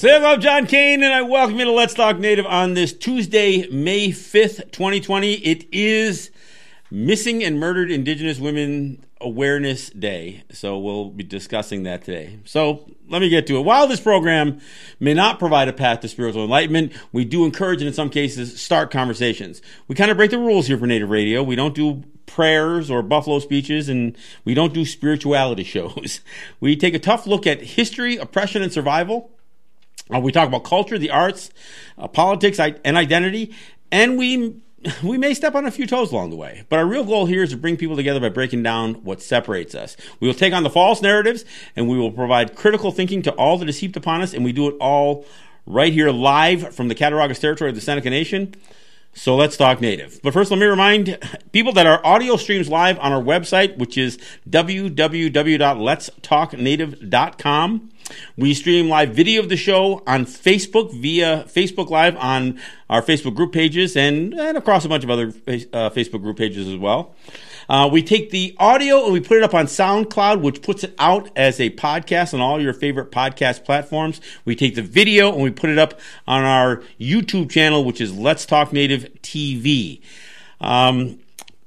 Say hello, John Kane, and I welcome you to Let's Talk Native on this Tuesday, May 5th, 2020. It is Missing and Murdered Indigenous Women Awareness Day, so we'll be discussing that today. So let me get to it. While this program may not provide a path to spiritual enlightenment, we do encourage and in some cases start conversations. We kind of break the rules here for Native Radio. We don't do prayers or buffalo speeches and we don't do spirituality shows. We take a tough look at history, oppression, and survival uh, we talk about culture, the arts, uh, politics, and identity, and we we may step on a few toes along the way. But our real goal here is to bring people together by breaking down what separates us. We will take on the false narratives, and we will provide critical thinking to all that is heaped upon us, and we do it all right here live from the Cattaraugus territory of the Seneca Nation. So let's talk native. But first, let me remind people that our audio streams live on our website, which is www.letstalknative.com. We stream live video of the show on Facebook via Facebook Live on our Facebook group pages and, and across a bunch of other uh, Facebook group pages as well. Uh, we take the audio and we put it up on SoundCloud, which puts it out as a podcast on all your favorite podcast platforms. We take the video and we put it up on our YouTube channel, which is Let's Talk Native TV. Um,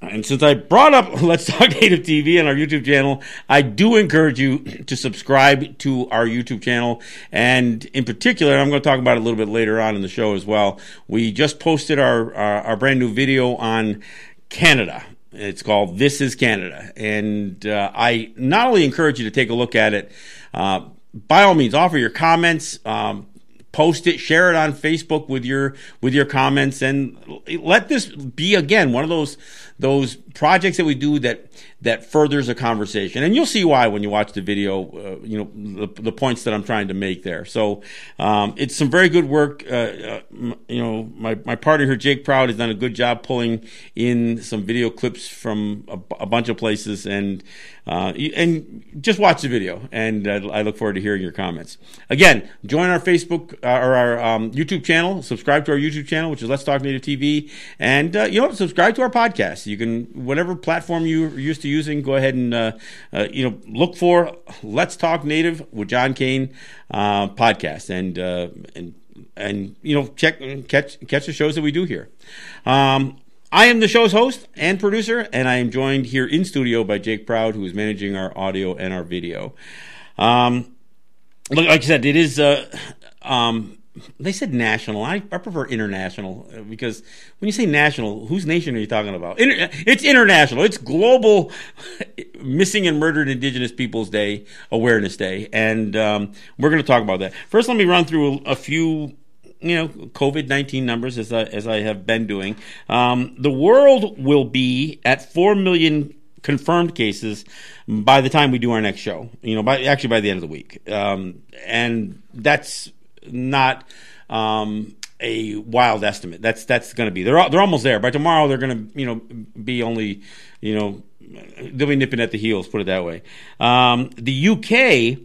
and since I brought up Let's Talk Native TV and our YouTube channel, I do encourage you to subscribe to our YouTube channel. And in particular, I'm going to talk about it a little bit later on in the show as well. We just posted our, our, our brand new video on Canada. It's called This is Canada. And uh, I not only encourage you to take a look at it, uh, by all means, offer your comments. Um, post it, share it on Facebook with your with your comments, and let this be again one of those those projects that we do that that furthers a conversation. And you'll see why when you watch the video. Uh, you know the, the, points that I'm trying to make there. So um, it's some very good work. Uh, uh, you know, my my partner here, Jake Proud, has done a good job pulling in some video clips from a, a bunch of places, and uh, and just watch the video. And uh, I look forward to hearing your comments. Again, join our Facebook uh, or our um, YouTube channel. Subscribe to our YouTube channel, which is Let's Talk Native TV, and you know, subscribe to our podcast. You can whatever platform you're used to using, go ahead and uh, uh, you know look for Let's Talk Native with John Kane uh, podcast, and uh, and and you know check catch catch the shows that we do here. Um, I am the show's host and producer, and I am joined here in studio by Jake Proud, who is managing our audio and our video. Um, like I said, it is. Uh, um, they said national. I, I prefer international uh, because when you say national, whose nation are you talking about? Inter- it's international. It's global missing and murdered Indigenous Peoples Day Awareness Day, and um, we're going to talk about that. First, let me run through a, a few. You know, COVID nineteen numbers as I, as I have been doing. Um, the world will be at four million confirmed cases by the time we do our next show. You know, by actually by the end of the week, um, and that's not um, a wild estimate. That's that's going to be they're they're almost there. By tomorrow, they're going to you know be only you know they'll be nipping at the heels. Put it that way. Um, the UK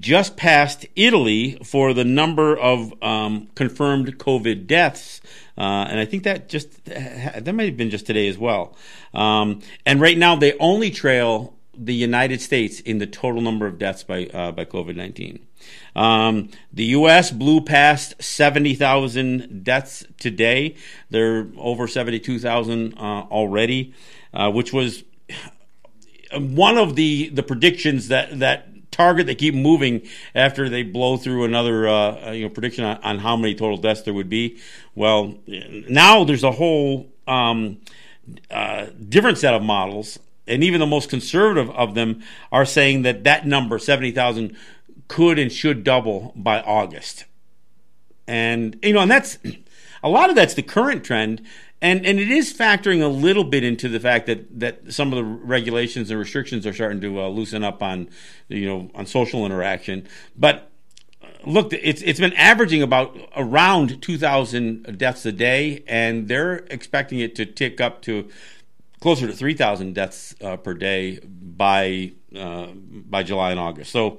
just passed Italy for the number of um, confirmed COVID deaths. Uh, and I think that just that might have been just today as well. Um, and right now, they only trail the United States in the total number of deaths by uh, by COVID nineteen. Um, the U.S. blew past 70,000 deaths today. They're over 72,000 uh, already, uh, which was one of the, the predictions that, that target they keep moving after they blow through another uh, you know prediction on, on, how many total deaths there would be. Well, now there's a whole um, uh, different set of models, and even the most conservative of them are saying that that number, seventy thousand, could and should double by August. And you know, and that's a lot of that's the current trend, and and it is factoring a little bit into the fact that that some of the regulations and restrictions are starting to uh, loosen up on you know on social interaction. But uh, look, it's it's been averaging about around 2,000 deaths a day, and they're expecting it to tick up to closer to 3,000 deaths uh, per day by uh, by July and August. So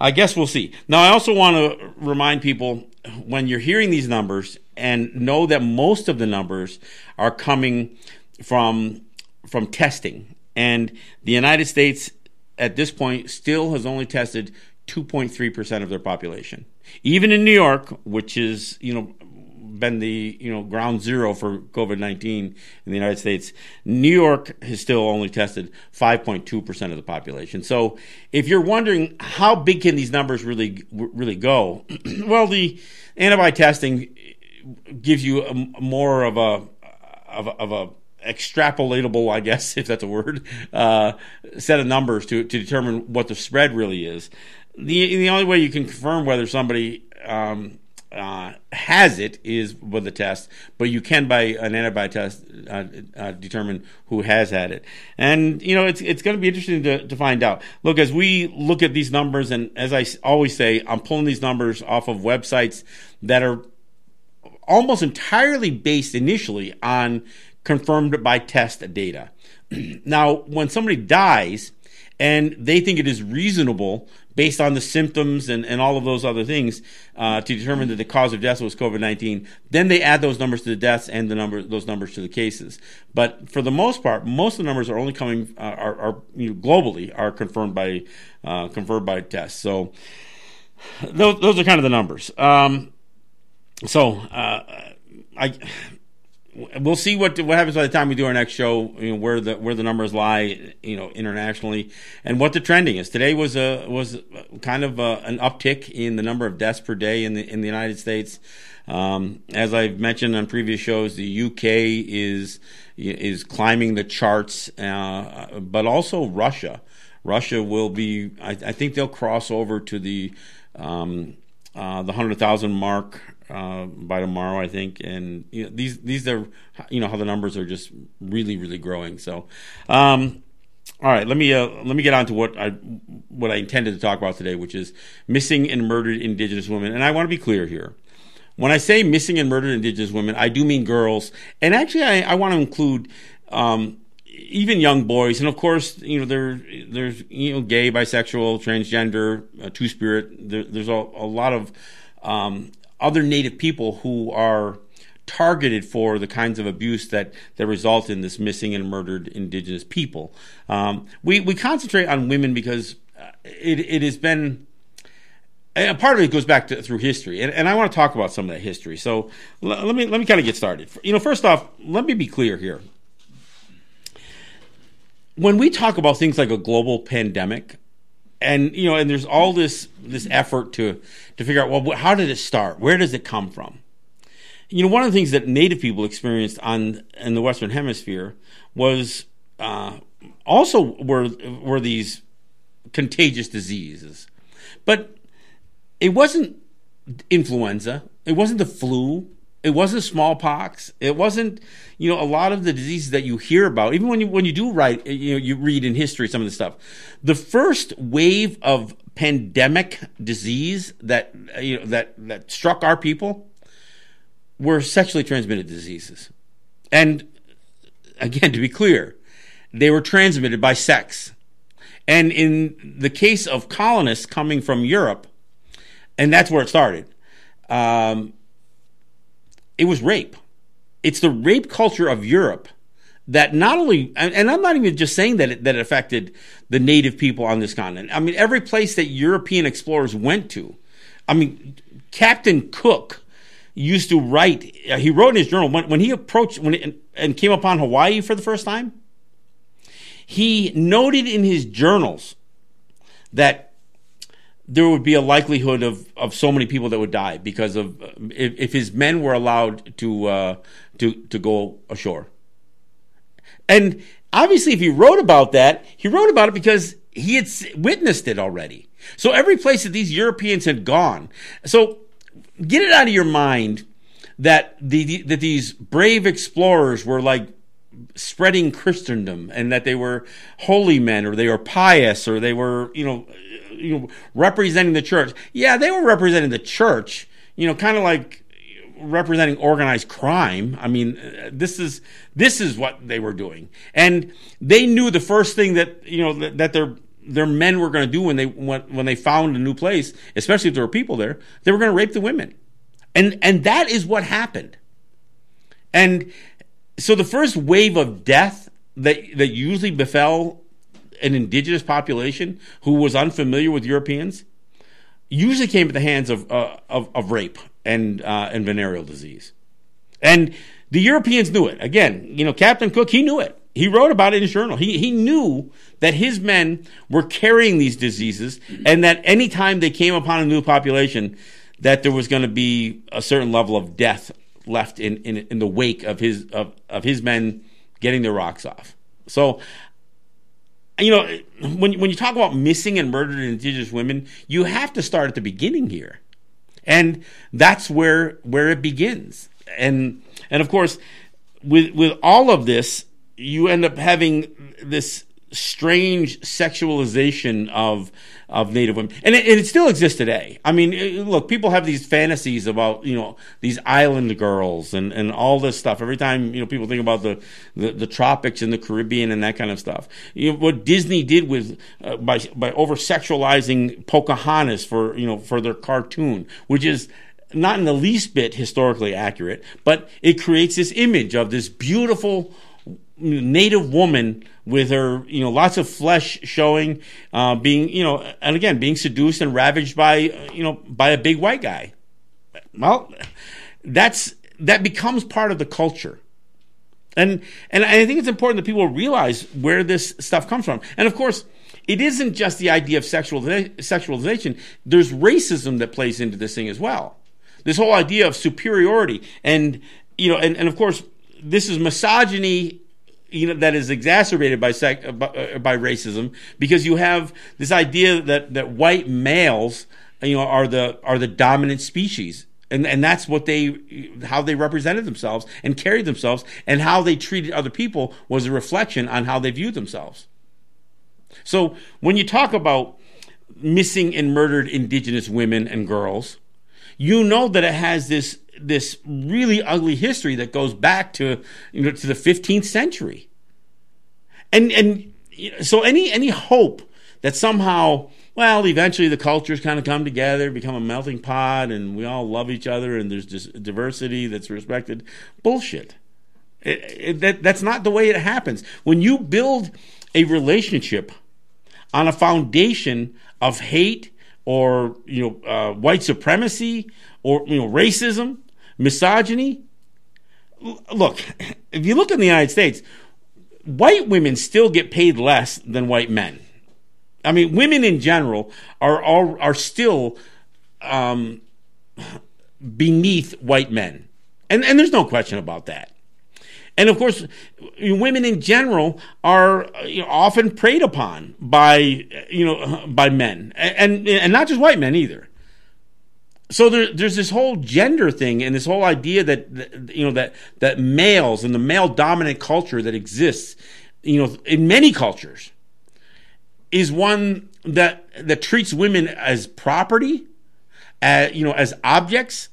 I guess we'll see. Now, I also want to remind people when you're hearing these numbers and know that most of the numbers are coming from from testing, and the United States at this point still has only tested 2.3% of their population. Even in New York, which is, you know, been the you know ground zero for COVID nineteen in the United States. New York has still only tested five point two percent of the population. So if you're wondering how big can these numbers really really go, well, the antibody testing gives you a, more of a of a, of a extrapolatable, I guess, if that's a word, uh, set of numbers to, to determine what the spread really is the the only way you can confirm whether somebody um, uh, has it is with a test, but you can by an antibody test uh, uh, determine who has had it. And you know, it's it's going to be interesting to, to find out. Look, as we look at these numbers, and as I always say, I'm pulling these numbers off of websites that are almost entirely based initially on confirmed by test data. now, when somebody dies and they think it is reasonable based on the symptoms and, and all of those other things uh, to determine that the cause of death was COVID nineteen. Then they add those numbers to the deaths and the number those numbers to the cases. But for the most part, most of the numbers are only coming uh, are, are you know, globally are confirmed by uh, confirmed by tests. So those those are kind of the numbers. Um, so uh, I we'll see what what happens by the time we do our next show. You know, where the where the numbers lie, you know, internationally, and what the trending is. Today was a was kind of a, an uptick in the number of deaths per day in the in the United States. Um, as I've mentioned on previous shows, the UK is is climbing the charts, uh, but also Russia. Russia will be. I, I, think they'll cross over to the um, uh, the hundred thousand mark uh, by tomorrow, I think. And you know, these these are you know how the numbers are just really really growing. So, um, all right, let me uh, let me get on to what I what I intended to talk about today, which is missing and murdered Indigenous women. And I want to be clear here. When I say missing and murdered Indigenous women, I do mean girls, and actually, I, I want to include. Um, even young boys, and of course, you know, there, there's, you know, gay, bisexual, transgender, uh, two spirit. There, there's a, a, lot of um, other Native people who are targeted for the kinds of abuse that, that result in this missing and murdered indigenous people. Um, we, we concentrate on women because uh, it, it has been, and part of it goes back to, through history, and, and I want to talk about some of that history. So l- let me let me kind of get started. You know, first off, let me be clear here. When we talk about things like a global pandemic, and you know, and there's all this this effort to to figure out well, how did it start? Where does it come from? You know, one of the things that Native people experienced on in the Western Hemisphere was uh, also were were these contagious diseases, but it wasn't influenza. It wasn't the flu. It wasn't smallpox. It wasn't, you know, a lot of the diseases that you hear about. Even when you when you do write, you know, you read in history some of the stuff. The first wave of pandemic disease that you know that that struck our people were sexually transmitted diseases, and again, to be clear, they were transmitted by sex. And in the case of colonists coming from Europe, and that's where it started. Um, it was rape. It's the rape culture of Europe that not only, and I'm not even just saying that it, that it affected the native people on this continent. I mean, every place that European explorers went to. I mean, Captain Cook used to write. Uh, he wrote in his journal when, when he approached when it, and came upon Hawaii for the first time. He noted in his journals that there would be a likelihood of, of so many people that would die because of if, if his men were allowed to uh, to to go ashore. And obviously, if he wrote about that, he wrote about it because he had witnessed it already. So every place that these Europeans had gone, so get it out of your mind that the that these brave explorers were like spreading Christendom and that they were holy men or they were pious or they were you know you know, representing the church. Yeah, they were representing the church, you know, kind of like representing organized crime. I mean, uh, this is this is what they were doing, and they knew the first thing that you know that, that their their men were going to do when they when, when they found a new place, especially if there were people there, they were going to rape the women, and and that is what happened. And so the first wave of death that that usually befell an indigenous population who was unfamiliar with Europeans, usually came at the hands of uh, of, of, rape and uh, and venereal disease, and the Europeans knew it. Again, you know, Captain Cook he knew it. He wrote about it in his journal. He he knew that his men were carrying these diseases, and that anytime they came upon a new population, that there was going to be a certain level of death left in, in, in the wake of his of, of his men getting their rocks off. So you know, when when you talk about missing and murdered indigenous women, you have to start at the beginning here, and that's where where it begins. And and of course, with with all of this, you end up having this strange sexualization of of Native women, and it, it still exists today. I mean, it, look, people have these fantasies about you know these island girls and, and all this stuff. Every time you know people think about the, the, the tropics and the Caribbean and that kind of stuff. You know, what Disney did with uh, by by over sexualizing Pocahontas for you know for their cartoon, which is not in the least bit historically accurate, but it creates this image of this beautiful native woman with her, you know, lots of flesh showing, uh, being, you know, and again, being seduced and ravaged by, you know, by a big white guy. Well, that's, that becomes part of the culture. And, and I think it's important that people realize where this stuff comes from. And of course, it isn't just the idea of sexual, sexualization. There's racism that plays into this thing as well. This whole idea of superiority and, you know, and, and of course, this is misogyny you know that is exacerbated by sec, by, uh, by racism because you have this idea that that white males you know are the are the dominant species. And and that's what they how they represented themselves and carried themselves and how they treated other people was a reflection on how they viewed themselves. So when you talk about missing and murdered indigenous women and girls you know that it has this this really ugly history that goes back to you know to the 15th century. And and so any any hope that somehow well eventually the cultures kind of come together become a melting pot and we all love each other and there's just diversity that's respected bullshit. It, it, that, that's not the way it happens. When you build a relationship on a foundation of hate or you know uh, white supremacy or you know racism, misogyny. Look, if you look in the United States, white women still get paid less than white men. I mean, women in general are are, are still um, beneath white men, and and there's no question about that. And of course, women in general are you know, often preyed upon by you know by men, and and not just white men either. So there, there's this whole gender thing, and this whole idea that, you know that that males and the male dominant culture that exists, you know, in many cultures, is one that that treats women as property, as you know, as objects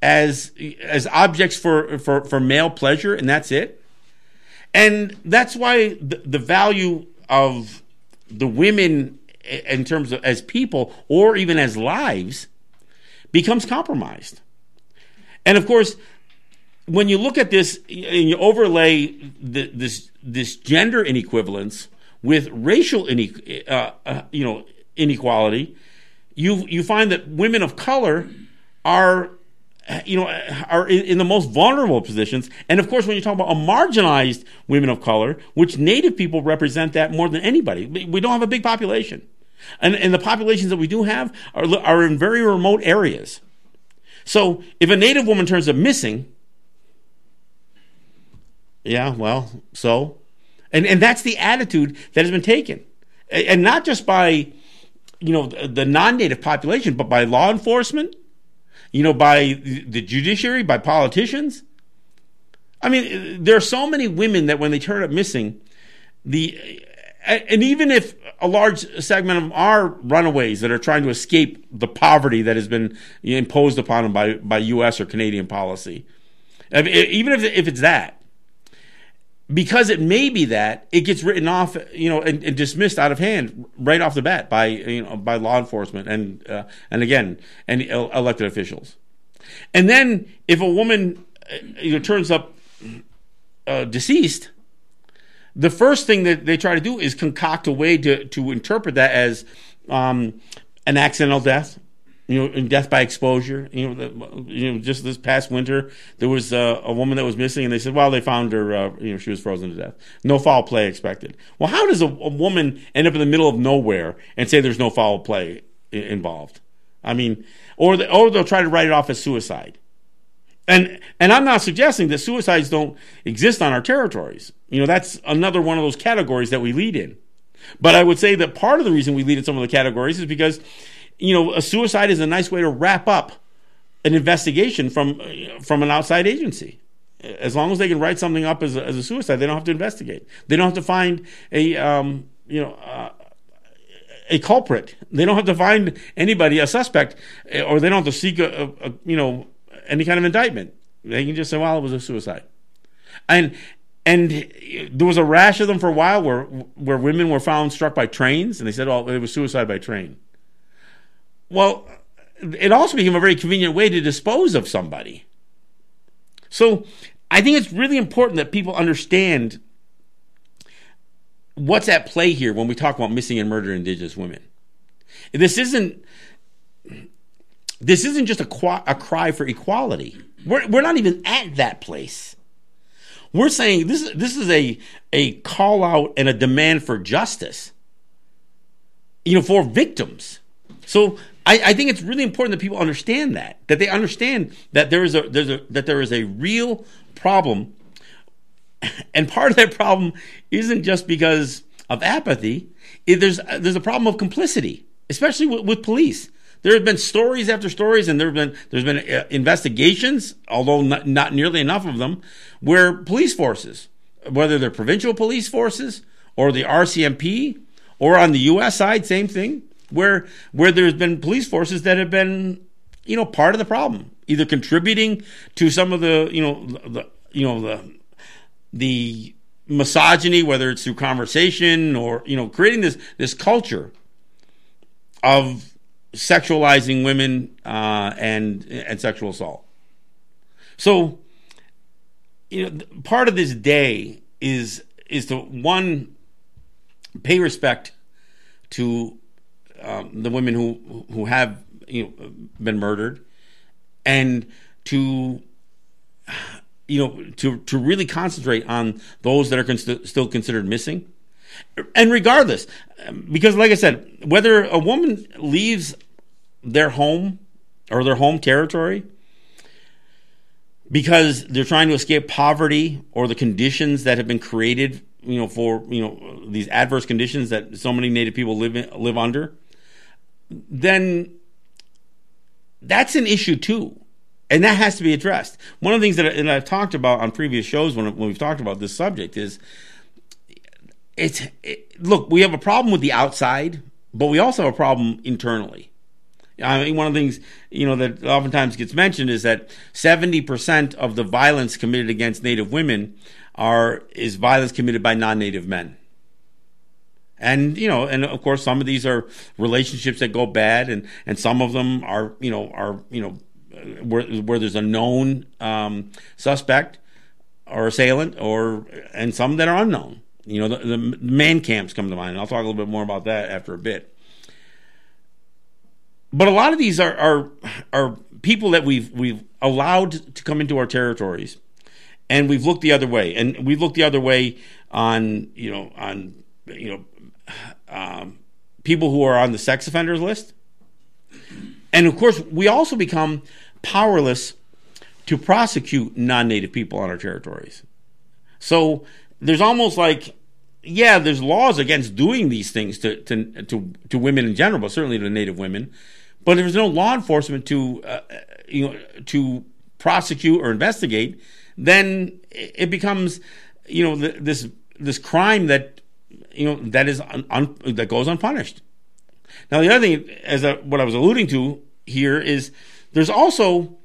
as as objects for for for male pleasure, and that's it. And that's why the, the value of the women in terms of as people or even as lives becomes compromised. And of course, when you look at this and you overlay the, this this gender inequivalence with racial ine- uh, uh, you know inequality, you you find that women of color are you know, are in, the most vulnerable positions. And of course, when you talk about a marginalized women of color, which Native people represent that more than anybody, we don't have a big population. And, and the populations that we do have are, are in very remote areas. So if a Native woman turns up missing, yeah, well, so. And, and that's the attitude that has been taken. And not just by, you know, the non-native population, but by law enforcement, you know, by the judiciary, by politicians. I mean, there are so many women that when they turn up missing, the and even if a large segment of are runaways that are trying to escape the poverty that has been imposed upon them by, by U.S. or Canadian policy, even if, if it's that, because it may be that it gets written off, you know, and, and, dismissed out of hand right off the bat by you know by law enforcement and uh, and again and elected officials. And then if a woman uh, you know turns up uh, deceased, the first thing that they try to do is concoct a way to to interpret that as um, an accidental death, you know, death by exposure. You know, the, you know, just this past winter, there was a woman that was missing, and they said, well, they found her. Uh, you know, she was frozen to death. No foul play expected. Well, how does a, a, woman end up in the middle of nowhere and say there's no foul play I- involved? I mean, or the, or they'll try to write it off as suicide. And and I'm not suggesting that suicides don't exist on our territories. You know, that's another one of those categories that we lead in. But I would say that part of the reason we lead in some of the categories is because you know, a suicide is a nice way to wrap up an investigation from from an outside agency. As long as they can write something up as a, as a suicide, they don't have to investigate. They don't have to find a um, you know uh, a culprit. They don't have to find anybody a suspect, or they don't have to seek a, a, a you know any kind of indictment. They can just say, "Well, it was a suicide," and and there was a rash of them for a while where where women were found struck by trains, and they said, "Oh, it was suicide by train." Well, it also became a very convenient way to dispose of somebody. So I think it's really important that people understand what's at play here when we talk about missing and murdered indigenous women. This isn't this isn't just a, a cry for equality. We're, we're not even at that place. We're saying this, this is a, a call out and a demand for justice, you know, for victims. So I, I, think it's really important that people understand that that they understand that there is a there's a that there is a real problem, and part of that problem isn't just because of apathy. It, there's there's a problem of complicity, especially with, with, police. There have been stories after stories, and there have been there's been uh, investigations, although not, not nearly enough of them, where police forces, whether they're provincial police forces or the RCMP, or on the U.S. side, same thing where where there's been police forces that have been you know part of the problem, either contributing to some of the you know the you know the the misogyny, whether it's through conversation or you know creating this this culture of sexualizing women uh, and and sexual assault. So, you know, part of this day is is to one pay respect to um, the women who who have you know been murdered, and to you know to to really concentrate on those that are con- still considered missing, and regardless, because like I said, whether a woman leaves their home or their home territory because they're trying to escape poverty or the conditions that have been created you know for you know these adverse conditions that so many native people live in, live under then that's an issue too. And that has to be addressed. One of the things that, I, that I've talked about on previous shows when, when we've talked about this subject is it's it, look, we have a problem with the outside, but we also have a problem internally. I mean, one of the things you know that oftentimes gets mentioned is that seventy percent of the violence committed against Native women are is violence committed by non-Native men. And you know, and of course, some of these are relationships that go bad, and and some of them are you know are you know where where there's a known um, suspect or assailant, or and some that are unknown. You know, the, the man camps come to mind, and I'll talk a little bit more about that after a bit. But a lot of these are are are people that we've we've allowed to come into our territories, and we've looked the other way, and we've looked the other way on you know on you know um, people who are on the sex offenders list. And of course, we also become powerless to prosecute non native people on our territories. So there's almost like, yeah, there's laws against doing these things to, to, to, to women in general, but certainly to native women. But if there's no law enforcement to, uh, you know, to prosecute or investigate, then it becomes, you know, this, this crime that you know that is un, un, that goes unpunished. Now the other thing, as a, what I was alluding to here, is there's also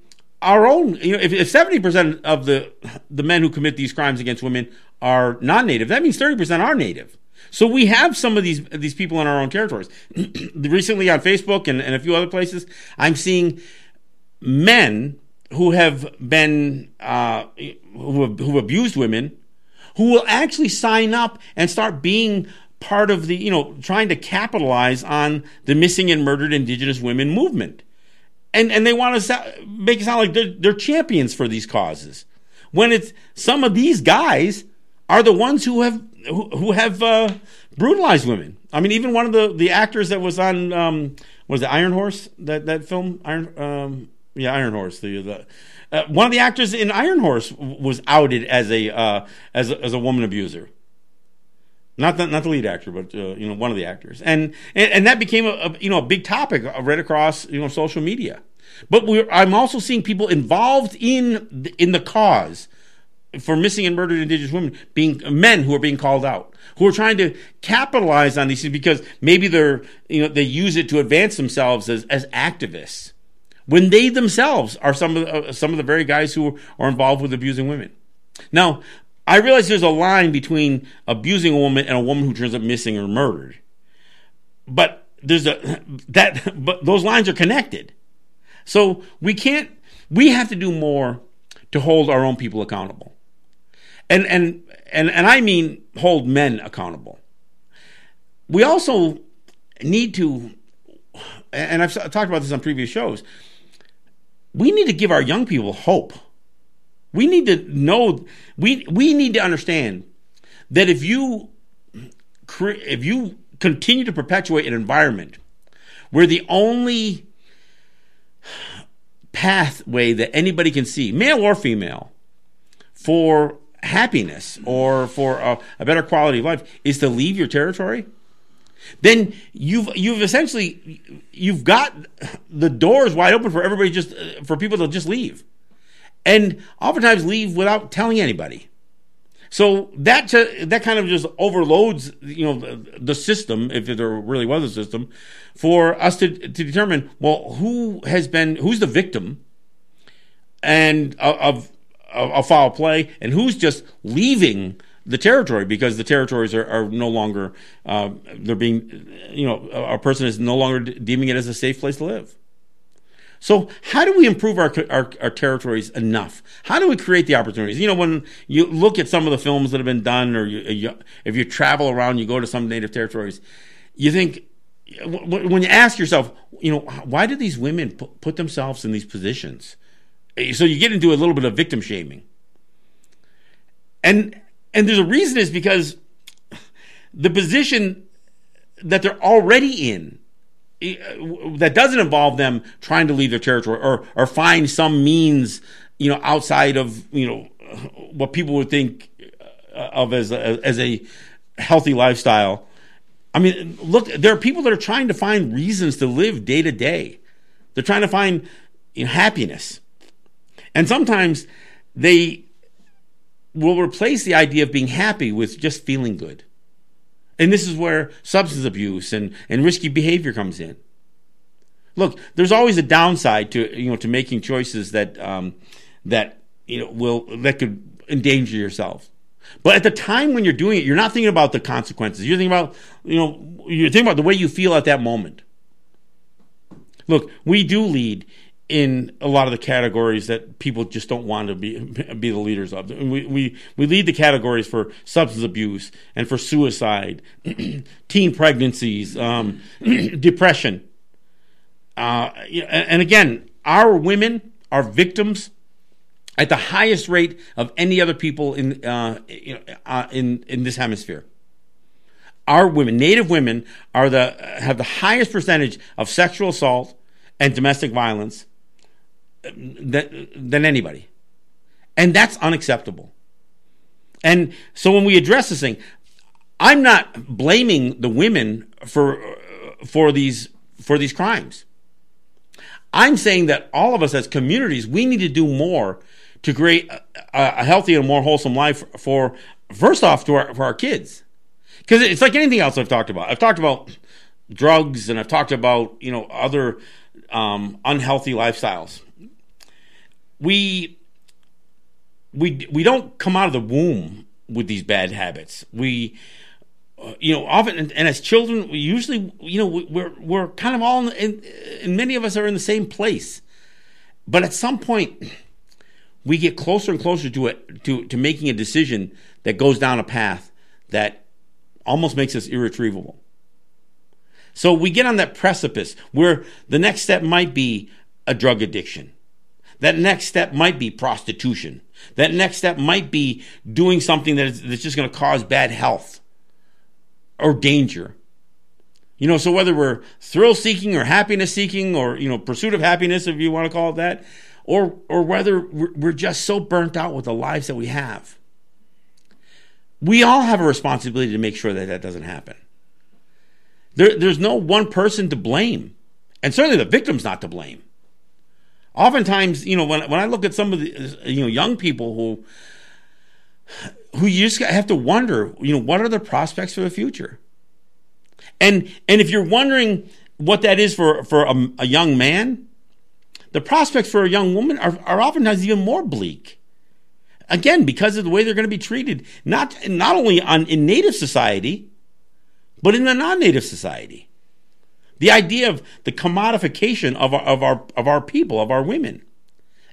our own. You know, if seventy percent of the the men who commit these crimes against women are non-native, that means thirty percent are native. So we have some of these these people in our own territories. Recently on Facebook and, and a few other places, I'm seeing men who have been uh, who have, who abused women who will actually sign up and start being part of the, you know, trying to capitalize on the missing and murdered indigenous women movement. and and they want to make it sound like they're, they're champions for these causes, when it's some of these guys are the ones who have who, have uh, brutalized women. I mean, even one of the the actors that was on um, was it Iron Horse that that film Iron um, yeah Iron Horse the the. Uh, one of the actors in Iron Horse was outed as a uh, as a, as a woman abuser not the, not the lead actor, but uh, you know one of the actors, and and, and that became a, a, you know a big topic right across you know social media. But I'm also seeing people involved in in the cause for missing and murdered Indigenous women being men who are being called out, who are trying to capitalize on these things because maybe they're you know they use it to advance themselves as as activists when they themselves are some of the, uh, some of the very guys who are involved with abusing women. Now, I realize there's a line between abusing a woman and a woman who turns up missing or murdered. But there's a that but those lines are connected. So we can't we have to do more to hold our own people accountable. And and and and I mean hold men accountable. We also need to and I've talked about this on previous shows. We need to give our young people hope we need to know we we need to understand that if you if you continue to perpetuate an environment where the only pathway that anybody can see, male or female, for happiness or for a, a, better quality of life is to leave your territory, then you've you've essentially you've got the doors wide open for everybody just for people to just leave and oftentimes leave without telling anybody. So that that kind of just overloads, you know, the, the, system, if there really was a system, for us to to determine well who has been who's the victim, and uh, of of, of foul play, and who's just leaving the territory because the territories are, are no longer uh, they're being you know a person is no longer deeming it as a safe place to live. So how do we improve our, our, our territories enough? How do we create the opportunities? You know, when you look at some of the films that have been done, or you, you, if you travel around, you go to some native territories, you think when you ask yourself, you know, why do these women put themselves in these positions? So you get into a little bit of victim shaming, and and there's a reason is because the position that they're already in eh, that doesn't involve them trying to leave their territory or or find some means you know outside of you know what people would think uh, of as a, as a healthy lifestyle. I mean look there are people that are trying to find reasons to live day to day. They're trying to find you know, happiness and sometimes they will replace the idea of being happy with just feeling good and this is where substance abuse and, and risky behavior comes in. Look, there's always a downside to you know to making choices that um, that you know will that could endanger yourself. But at the time when you're doing it, you're not thinking about the consequences. You're thinking about you know you're thinking about the way you feel at that moment. Look, we do lead in a lot of the categories that people just don't want to be be the leaders of. We we we lead the categories for substance abuse and for suicide, teen pregnancies, um, depression. Uh, and again, our women are victims at the highest rate of any other people in uh, uh, in in this hemisphere. Our women, Native women, are the have the highest percentage of sexual assault and domestic violence than, than anybody. And that's unacceptable. And so when we address this thing, I'm not blaming the women for for these for these crimes. I'm saying that all of us as communities, we need to do more to create a, a healthy and more wholesome life for first off to our, for our kids. Because it's like anything else I've talked about. I've talked about drugs and I've talked about you know other um, unhealthy lifestyles we we we don't come out of the womb with these bad habits. We uh, you know often and, and, as children we usually you know we're we're kind of all in, and many of us are in the same place but at some point we get closer and closer to it to to making a decision that goes down a path that almost makes us irretrievable so we get on that precipice where the next step might be a drug addiction. That next step might be prostitution. That next step might be doing something that is, that's just going to cause bad health or danger. You know, so whether we're thrill seeking or happiness seeking or, you know, pursuit of happiness, if you want to call it that, or, or whether we're just so burnt out with the lives that we have. We all have a responsibility to make sure that that doesn't happen. There, there's no one person to blame. And certainly the victim's not to blame. Oftentimes, you know, when, when I look at some of the, you know, young people who, who you just have to wonder, you know, what are the prospects for the future? And and if you're wondering what that is for for a, a young man, the prospects for a young woman are, are oftentimes even more bleak. Again, because of the way they're going to be treated, not not only on in native society, but in the non-native society. The idea of the commodification of our, of our of our people, of our women.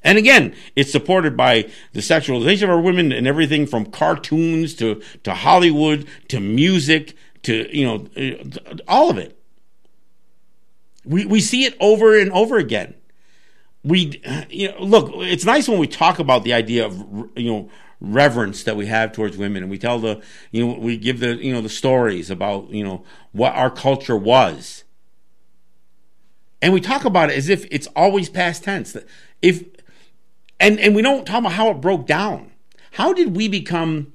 And again, it's supported by the sexualization of our women and everything from cartoons to, to Hollywood to music to you know uh, all of it. We we see it over and over again. We you know look, it's nice when we talk about the idea of you know reverence that we have towards women and we tell the you know we give the you know the stories about you know what our culture was and we talk about it as if it's always past tense if and and we don't talk about how it broke down how did we become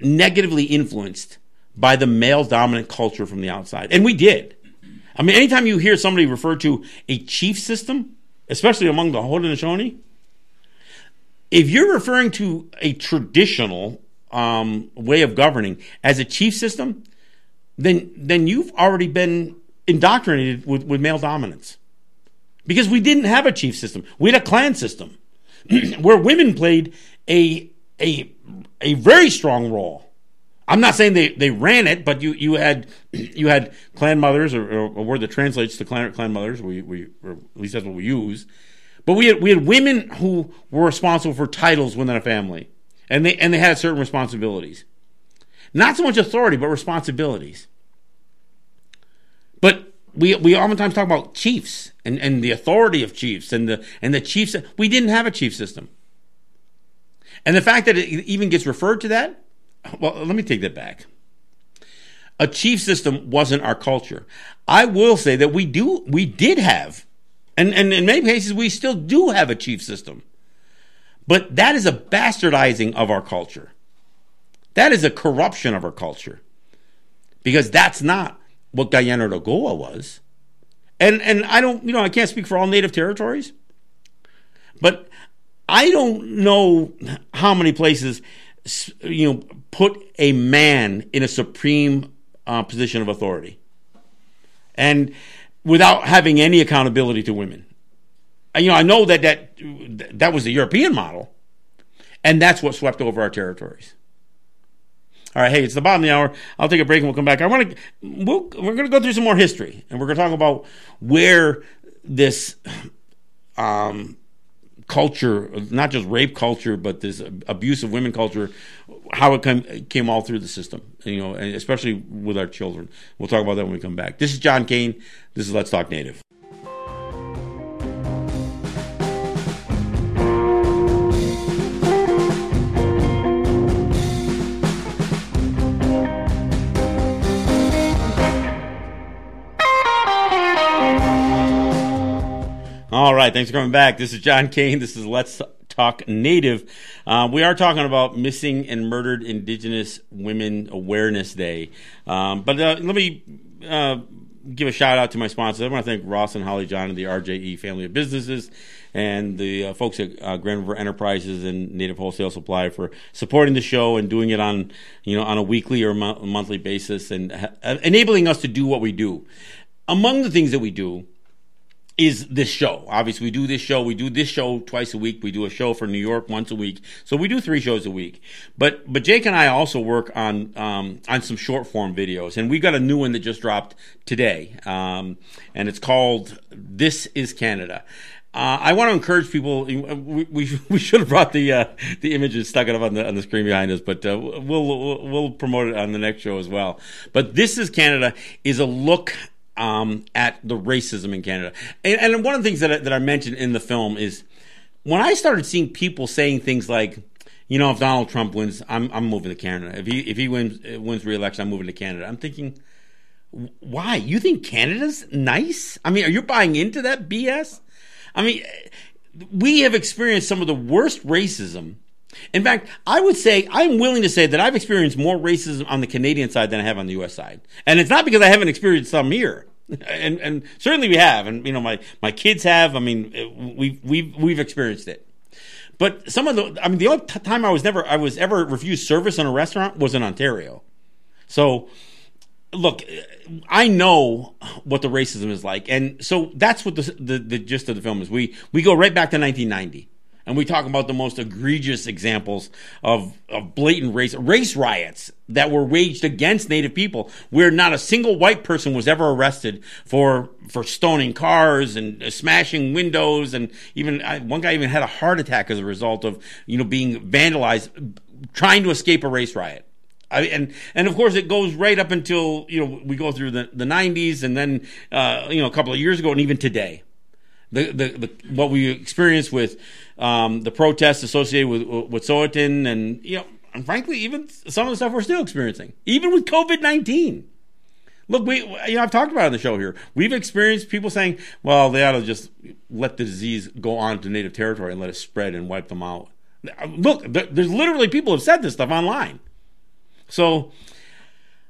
negatively influenced by the male dominant culture from the outside. And we did. I mean, anytime you hear somebody refer to a chief system, especially among the Haudenosaunee, if you're referring to a traditional um, way of governing as a chief system, then then you've already been indoctrinated with, with male dominance. Because we didn't have a chief system. We had a clan system where women played a a a very strong role I'm not saying they, they ran it, but you, you had you had clan mothers, or, or a word that translates to clan clan mothers. We we at least that's what we use. But we had we had women who were responsible for titles within a family, and they and they had certain responsibilities, not so much authority, but responsibilities. But we we oftentimes talk about chiefs and, and the authority of chiefs and the and the chiefs. We didn't have a chief system, and the fact that it even gets referred to that well, let me take that back. A chief system wasn't our culture. I will say that we do, we did have, and, and in many cases we still do have a chief system. But that is a bastardizing of our culture. That is a corruption of our culture. Because that's not what Gayanashagowa was. And and I don't, you know, I can't speak for all native territories. But I don't know how many places you know, put a man in a supreme uh, position of authority, and without having any accountability to women. You know, I know that that that was the European model, and that's what swept over our territories. All right, hey, it's the bottom of the hour. I'll take a break and we'll come back. I want to we'll, we're going to go through some more history, and we're going to talk about where this um, culture, not just rape culture, but this abuse of women culture, how it came, came all through the system, you know, and especially with our children. We'll talk about that when we come back. This is John Kane. This is Let's Talk Native. All right, thanks for coming back. This is John Kane. This is Let's Talk Native. Uh, we are talking about missing and murdered Indigenous Women Awareness Day. Um, but uh, let me uh, give a shout out to my sponsors. I want to thank Ross and Holly John and the RJE family of businesses and the uh, folks at uh, Grand River Enterprises and Native Wholesale Supply for supporting the show and doing it on you know on a weekly or mo- monthly basis and ha- enabling us to do what we do. Among the things that we do is this show. Obviously, we do this show. We do this show twice a week. We do a show for New York once a week. So we do three shows a week. But but Jake and I also work on um, on some short form videos, and we got a new one that just dropped today, um, and it's called "This Is Canada." Uh, I want to encourage people. We, we, we should have brought the uh, the images stuck it up on the on the screen behind us, but uh, we'll, we'll we'll promote it on the next show as well. But "This Is Canada" is a look um, at the racism in Canada. And, and one of the things that I, that I mentioned in the film is when I started seeing people saying things like, you know, if Donald Trump wins, I'm I'm moving to Canada. If he if he wins wins re-election, I'm moving to Canada. I'm thinking, why? You think Canada's nice? I mean, are you buying into that BS? I mean, we have experienced some of the worst racism. In fact, I would say I'm willing to say that I've experienced more racism on the Canadian side than I have on the U.S. side, and it's not because I haven't experienced some here. And, and certainly we have, and you know my, my kids have. I mean, uh, we've we've we've experienced it. But some of the, I mean, the only time I was never I was ever refused service in a restaurant was in Ontario. So look, I know what the racism is like, and so that's what the, the, the gist of the film is. We we go right back to 1990, and we talk about the most egregious examples of of blatant race race riots that were waged against Native people, where not a single white person was ever arrested for for stoning cars and smashing windows, and even one guy even had a heart attack as a result of you know being vandalized trying to escape a race riot. I, and and of course it goes right up until you know we go through the, the 90s and then uh, you know a couple of years ago and even today the the, the what we experienced with um, the protests associated with with Wet'suwet'en and you know and frankly even some of the stuff we're still experiencing even with COVID 19 look we you know I've talked about on the show here. We've experienced people saying well they ought to just let the disease go on to native territory and let it spread and wipe them out. Look there's literally people have said this stuff online. So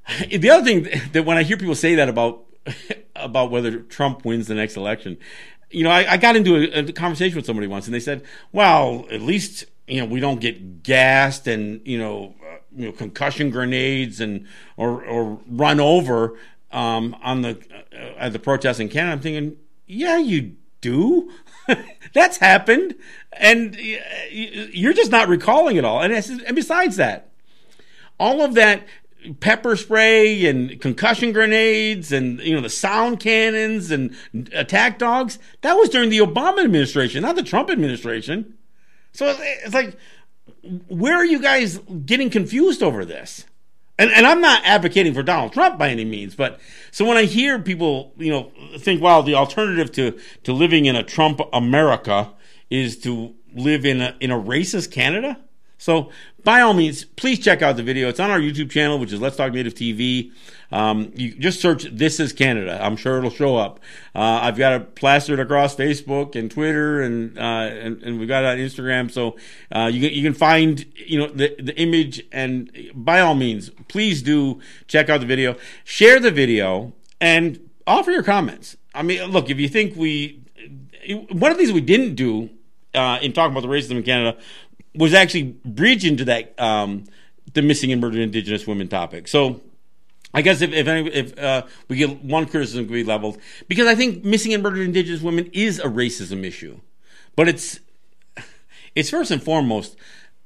the other thing that when I hear people say that about about whether Trump wins the next election, you know, I, I got into a, a, conversation with somebody once, and they said, "Well, at least you know we don't get gassed and you know, uh, you know, concussion grenades and or or run over um, on the uh, at the protests in Canada." I'm thinking, yeah, you do. That's happened, and you're just not recalling it all. And, and besides that, all of that pepper spray and concussion grenades and you know the sound cannons and attack dogs that was during the obama administration not the trump administration. So it's like where are you guys getting confused over this? And, and i'm not advocating for donald trump by any means but so when i hear people you know think wow the alternative to to living in a trump america is to live in a in a racist canada so, by all means, please check out the video. It's on our YouTube channel, which is Let's Talk Native TV. Um, you just search "This Is Canada." I'm sure it'll show up. Uh, I've got it plastered across Facebook and Twitter, and uh, and, and, we've got it on Instagram. So uh, you can you can find you know the the image. And by all means, please do check out the video, share the video, and offer your comments. I mean, look, if you think we one of the things we didn't do uh, in talking about the racism in Canada was actually bridged into that um, the missing and murdered Indigenous women topic. So I guess if if, any, if uh, we get one criticism could be leveled because I think missing and murdered Indigenous women is a racism issue, but it's it's first and foremost,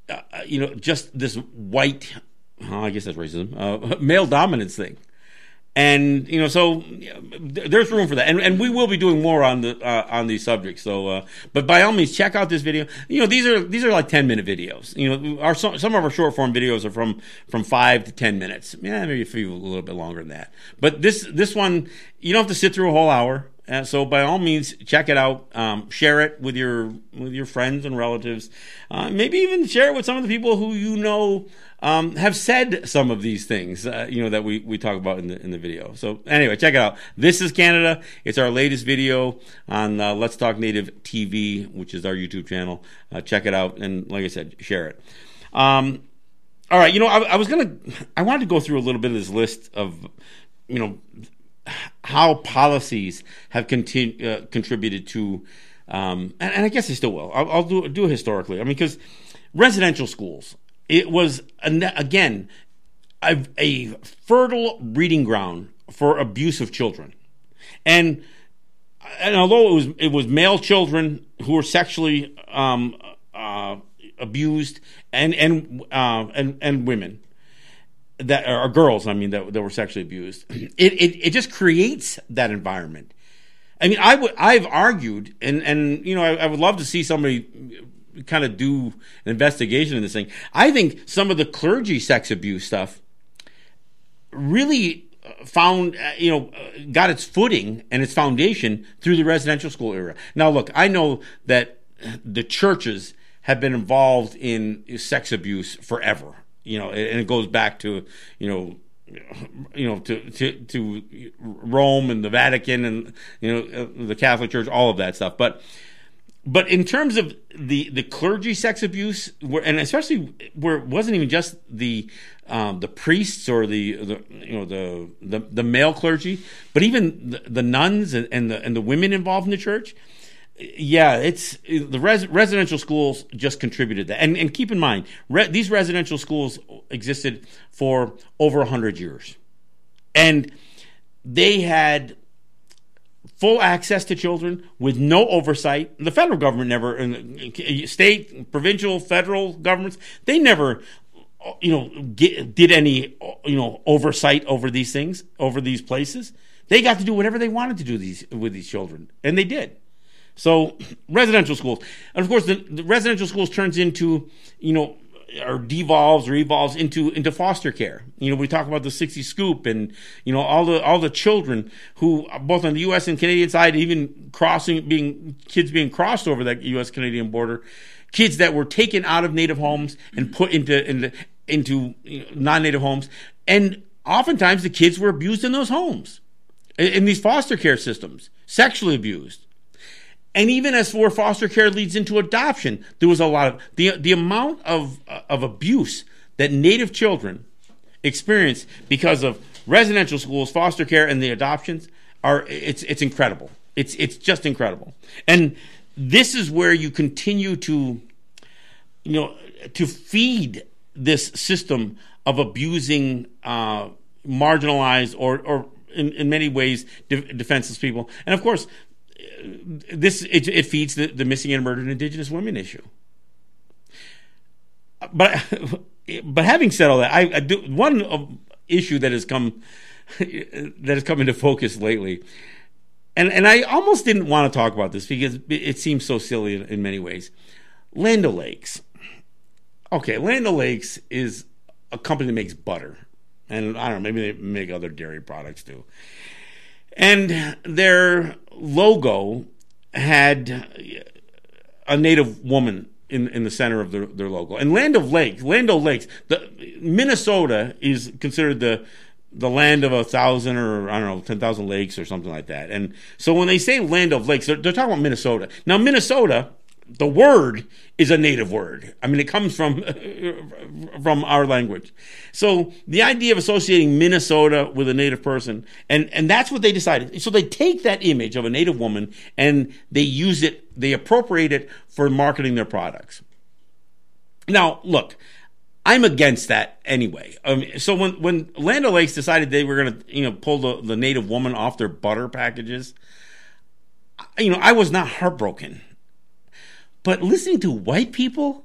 uh, you know, just this white. Oh, I guess that's racism. Uh, male dominance thing and you know so there's room for that. And, and we will be doing more on the uh, on these subjects. So uh, but by all means check out this video. You know these are these are like 10 minute videos. You know our some of our short form videos are from from 5 to 10 minutes. Yeah maybe a few a little bit longer than that. But this this one you don't have to sit through a whole hour uh, so by all means, check it out. Um, share it with your with your friends and relatives. Uh, maybe even share it with some of the people who you know um, have said some of these things. Uh, you know that we, we talk about in the in the video. So anyway, check it out. This is Canada. It's our latest video on uh, Let's Talk Native TV, which is our YouTube channel. Uh, check it out, and like I said, share it. Um, all right, you know, I, I was gonna, I wanted to go through a little bit of this list of, you know how policies have continu- uh, contributed to, um, and, and, I guess they still will. I'll, I'll do do it historically. I mean, because residential schools, it was again a, a fertile breeding ground for abuse of children, and and although it was it was male children who were sexually um, uh, abused and and uh, and and women that are girls, I mean, that, that were sexually abused. It, it, it just creates that environment. I mean, I would, I've argued, and, and, you know, I, I would love to see somebody kind of do an investigation in this thing. I think some of the clergy sex abuse stuff really found, uh, you know, uh, got its footing and its foundation through the residential school era. Now, look, I know that the churches have been involved in sex abuse forever, you know, and it goes back to, you know, you know, to, to, to Rome and the Vatican and, you know, uh, the Catholic Church, all of that stuff. But, but in terms of the, the clergy sex abuse, where, and especially where it wasn't even just the um, the priests or the, the you know the, the, the male clergy, but even the, the nuns and, and, the and the women involved in the church. Yeah, it's the res, residential schools just contributed that, and and keep in mind re, these residential schools existed for over hundred years, and they had full access to children with no oversight. The federal government never, uh, state, provincial, federal governments, they never you know, get, did any, you know, oversight over these things, over these places. They got to do whatever they wanted to do these with these children, and they did. So residential schools, and of course, the, the residential schools turns into, you know, or devolves or evolves into into foster care. You know, we talk about the 60 scoop and you know all the all the children who both on the US and Canadian side even crossing being kids being crossed over that US Canadian border, kids that were taken out of native homes and put into into into you know, non-native homes, and oftentimes the kids were abused in those homes, in, in these foster care systems, sexually abused. And even as for foster care leads into adoption, there was a lot of the the amount of of abuse that Native children experience because of residential schools, foster care, and the adoptions are it's it's incredible. It's it's just incredible. And this is where you continue to you know to feed this system of abusing uh, marginalized or, or in, in many ways de- defenseless people. And of course, this it, it feeds the, the missing and murdered indigenous women issue. But but having said all that, I, I do one issue that has come that has come into focus lately, and and I almost didn't want to talk about this because it seems so silly in, in many ways. Land O'Lakes okay, Land O'Lakes is a company that makes butter. And I don't know, maybe they make other dairy products too. And their logo had a native woman in, in the center of their, their logo. And Land of Lakes, Land O'Lakes, the Minnesota is considered the the land of a thousand or I don't know ten thousand lakes or something like that. And so when they say land of lakes, they're, they're talking about Minnesota. Now Minnesota the word is a native word. I mean, it comes from from our language. So the idea of associating Minnesota with a native person, and and that's what they decided. So they take that image of a native woman and they use it, they appropriate it for marketing their products. Now, look, I'm against that anyway. Um, so when when Land O'Lakes decided they were going to you know pull the, the native woman off their butter packages, you know, I was not heartbroken but listening to white people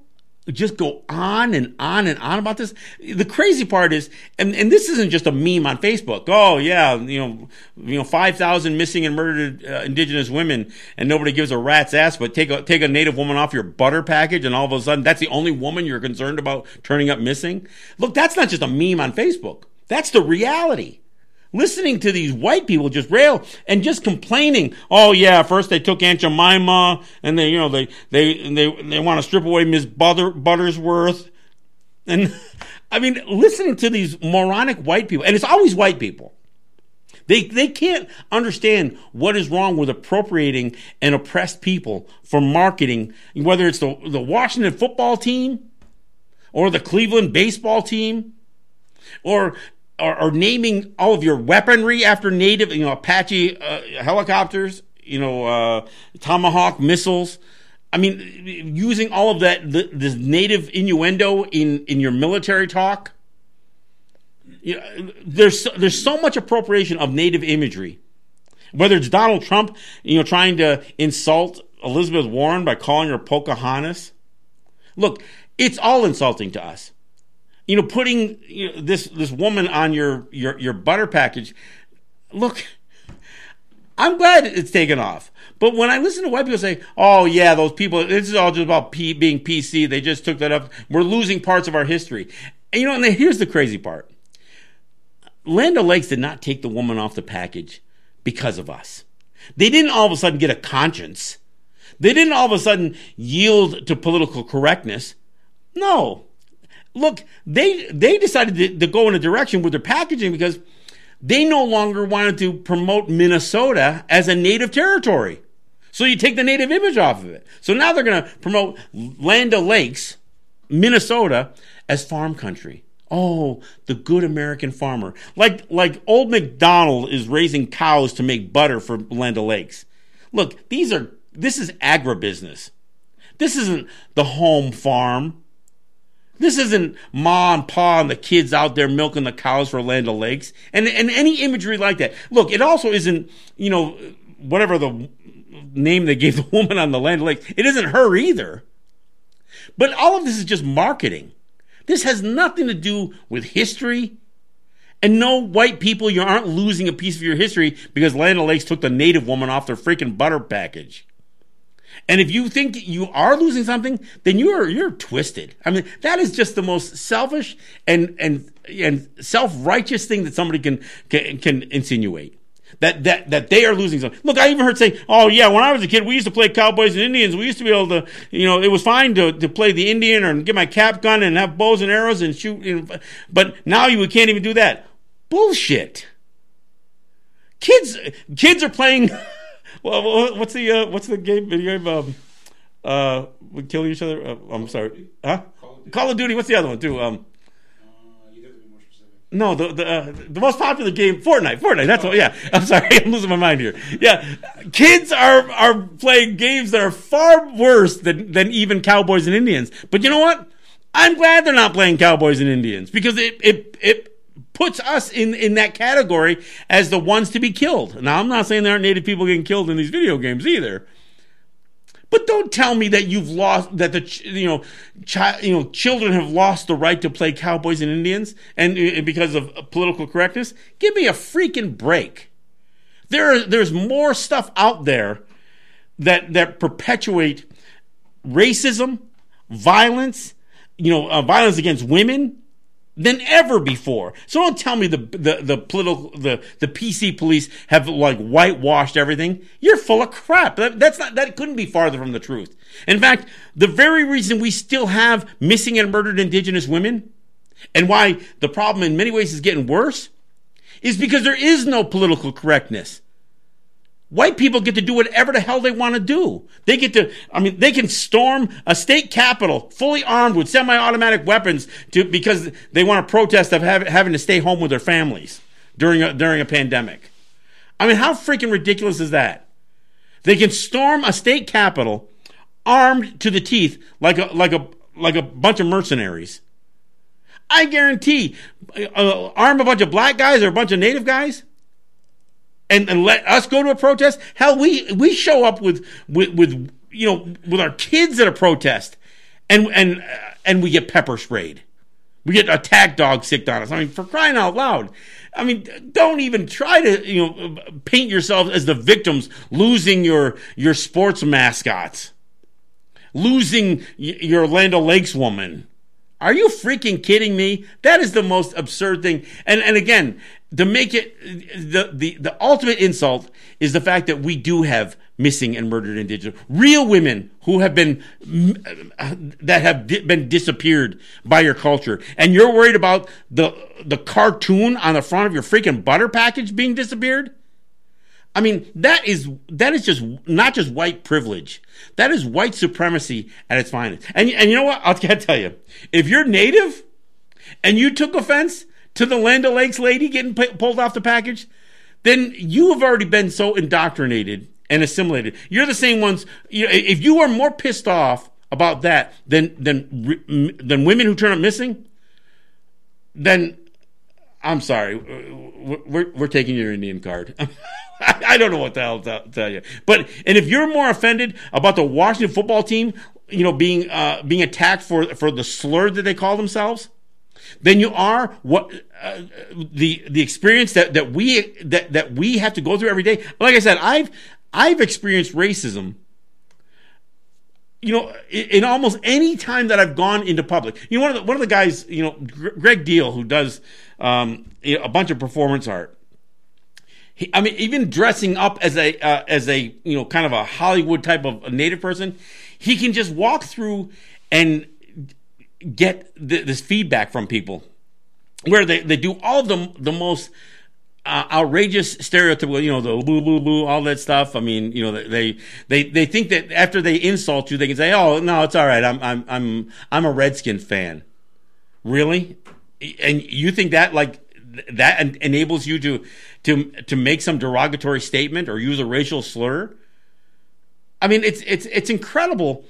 just go on and on and on about this. The crazy part is, and, and this isn't just a meme on Facebook. Oh yeah, you know, you know, five thousand missing and murdered uh, indigenous women, and nobody gives a rat's ass. But take a take a native woman off your butter package, and all of a sudden, that's the only woman you're concerned about turning up missing. Look, that's not just a meme on Facebook. That's the reality listening to these white people just rail and just complaining. Oh yeah, first they took Aunt Jemima, and they you know they they they they want to strip away Miss Butter, Buttersworth, and I mean listening to these moronic white people, and it's always white people. They they can't understand what is wrong with appropriating and oppressed people for marketing, whether it's the the Washington football team or the Cleveland baseball team or or, or, naming all of your weaponry after native, you know, Apache uh, helicopters, you know, uh, Tomahawk missiles. I mean, using all of that, the, this native innuendo in, in your military talk. You know, there's there's so much appropriation of native imagery, whether it's Donald Trump, you know, trying to insult Elizabeth Warren by calling her Pocahontas. Look, it's all insulting to us you know, putting you know, this this woman on your your your butter package. Look, I'm glad it's taken off. But when I listen to white people say, "Oh yeah, those people," this is all just about P, being PC. They just took that up. We're losing parts of our history. And you know, and here's the crazy part. Land O'Lakes did not take the woman off the package because of us. They didn't all of a sudden get a conscience. They didn't all of a sudden yield to political correctness. No. Look, they they decided to, to go in a direction with their packaging because they no longer wanted to promote Minnesota as a native territory. So you take the native image off of it. So now they're going to promote Land Lakes, Minnesota, as farm country. Oh, the good American farmer. Like, like old McDonald is raising cows to make butter for Land Lakes. Look, these are, this is agribusiness. This isn't the home farm. This isn't ma and pa and the kids out there milking the cows for Land O'Lakes. And, and any imagery like that. Look, it also isn't, you know, whatever the name they gave the woman on the Land O'Lakes. It isn't her either. But all of this is just marketing. This has nothing to do with history. And no, white people, you aren't losing a piece of your history because Land O'Lakes took the native woman off their freaking butter package. And if you think you are losing something, then you're you're twisted. I mean, that is just the most selfish and and and self righteous thing that somebody can, can can insinuate that that that they are losing something. Look, I even heard saying, "Oh yeah, when I was a kid, we used to play cowboys and Indians. We used to be able to, you know, it was fine to, to play the Indian or get my cap gun and have bows and arrows and shoot. You but now you can't even do that. Bullshit. Kids, kids are playing. well, what's the uh, what's the game video game? Um, uh, we kill each other. Uh, I'm sorry, huh? Call of, Call of Duty. What's the other one too? Um, no, the the, uh, the most popular game, Fortnite. Fortnite. That's what. Yeah, I'm sorry, I'm losing my mind here. Yeah, kids are are playing games that are far worse than than even Cowboys and Indians. But you know what? I'm glad they're not playing Cowboys and Indians because it it it puts us in in that category as the ones to be killed. Now, I'm not saying there aren't Native people getting killed in these video games either. But don't tell me that you've lost that the you know child you know children have lost the right to play cowboys and Indians and, and because of political correctness. Give me a freaking break. There there's more stuff out there that that perpetuate racism, violence, you know, uh, violence against women, than ever before. So don't tell me the, the, the political, the, the PC police have like whitewashed everything. You're full of crap. That, that's not, that couldn't be farther from the truth. In fact, the very reason we still have missing and murdered indigenous women and why the problem in many ways is getting worse is because there is no political correctness. White people get to do whatever the hell they want to do. They get to, I mean, they can storm a state capitol fully armed with semi-automatic weapons to, because they want to protest of have, having to stay home with their families during a, during a pandemic. I mean, how freaking ridiculous is that? They can storm a state capitol armed to the teeth like a, like a, like a bunch of mercenaries. I guarantee, uh, arm a bunch of black guys or a bunch of native guys and, and let us go to a protest. Hell, we we show up with with, with you know with our kids at a protest, and and uh, and we get pepper sprayed. We get attack dog sicked on us. I mean, for crying out loud. I mean, don't even try to you know paint yourself as the victims losing your your sports mascots, losing your Land O'Lakes woman. Are you freaking kidding me? That is the most absurd thing. And and again, to make it the, the the ultimate insult is the fact that we do have missing and murdered indigenous real women who have been that have been disappeared by your culture and you're worried about the the cartoon on the front of your freaking butter package being disappeared I mean, that is that is just not just white privilege. That is white supremacy at its finest. And and you know what? I'll tell you, if you're native and you took offense to the Land O'Lakes lady getting p- pulled off the package, then you have already been so indoctrinated and assimilated. You're the same ones. You know, if you are more pissed off about that than than than women who turn up missing, then I'm sorry, we're we're taking your Indian card. I don't know what the hell to tell you. But and if you're more offended about the Washington football team, you know, being uh, being attacked for for the slur that they call themselves, then you are what uh, the the experience that that we that that we have to go through every day. Like I said, I've I've experienced racism you know, in almost any time that I've gone into public, you know, one of the, one of the guys, you know, Greg Deal, who does um, a bunch of performance art. He, I mean, even dressing up as a uh, as a you know kind of a Hollywood type of native person, he can just walk through and get th- this feedback from people, where they, they do all the the most uh, outrageous stereotypical, you know, the boo boo boo, all that stuff. I mean, you know, they they they think that after they insult you, they can say, "Oh, no, it's all right. I'm I'm I'm I'm a Redskin fan." Really? And you think that like that enables you to to to make some derogatory statement or use a racial slur? I mean, it's it's it's incredible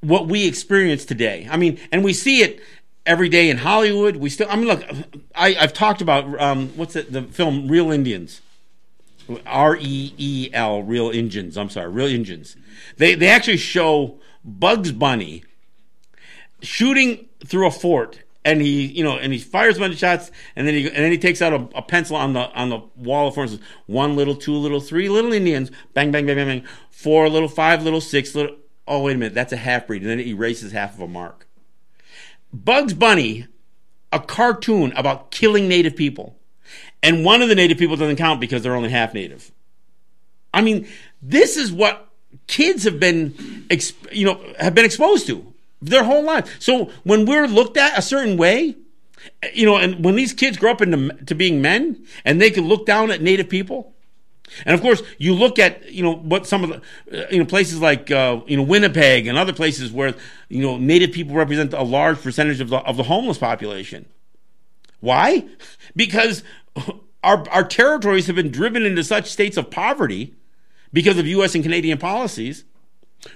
what we experience today. I mean, and we see it every day in Hollywood. We still, I mean, look, I, have talked about um, what's it, the film Real Indians, R E E L, Reel Injuns. I'm sorry, Reel Injuns. They they actually show Bugs Bunny shooting through a fort. And he, you know, and he fires a bunch of shots, and then he, and then he takes out a, a pencil on the on the wall of says, "One little, two little, three little Indians, bang, bang, bang, bang, bang, four little, five little, six little." Oh, wait a minute, that's a half breed, and then he erases half of a mark. Bugs Bunny, a cartoon about killing native people. And one of the native people doesn't count because they're only half native. I mean, this is what kids have been, you know, have been exposed to their whole life. So when we're looked at a certain way, you know, and when these kids grow up into to being men and they can look down at native people, and of course, you look at you know what some of the uh, you know places like uh, you know Winnipeg and other places where you know Native people represent a large percentage of the of the homeless population. Why? Because our our territories have been driven into such states of poverty because of U.S. and Canadian policies,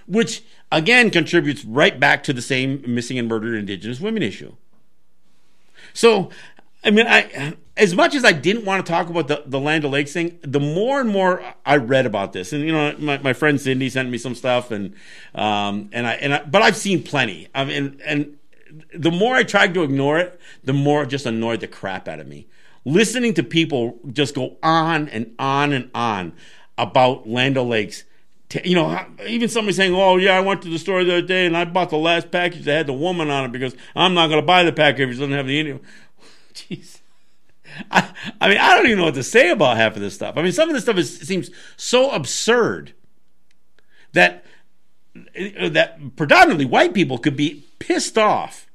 which again contributes right back to the same missing and murdered Indigenous women issue. So, I mean, I as much as I didn't want to talk about the, the Land O'Lakes thing, the more and more I read about this, and you know, my, my friend Cindy sent me some stuff, and um, and I and I, but I've seen plenty. I mean, and the more I tried to ignore it, the more it just annoyed the crap out of me. Listening to people just go on and on and on about Land O'Lakes. You know, even somebody saying, "Oh yeah, I went to the store the other day and I bought the last package that had the woman on it because I'm not going to buy the package if it doesn't have the Indian." Jeez. I, I mean, I don't even know what to say about half of this stuff. I mean, some of this stuff is, seems so absurd that uh, that predominantly white people could be pissed off,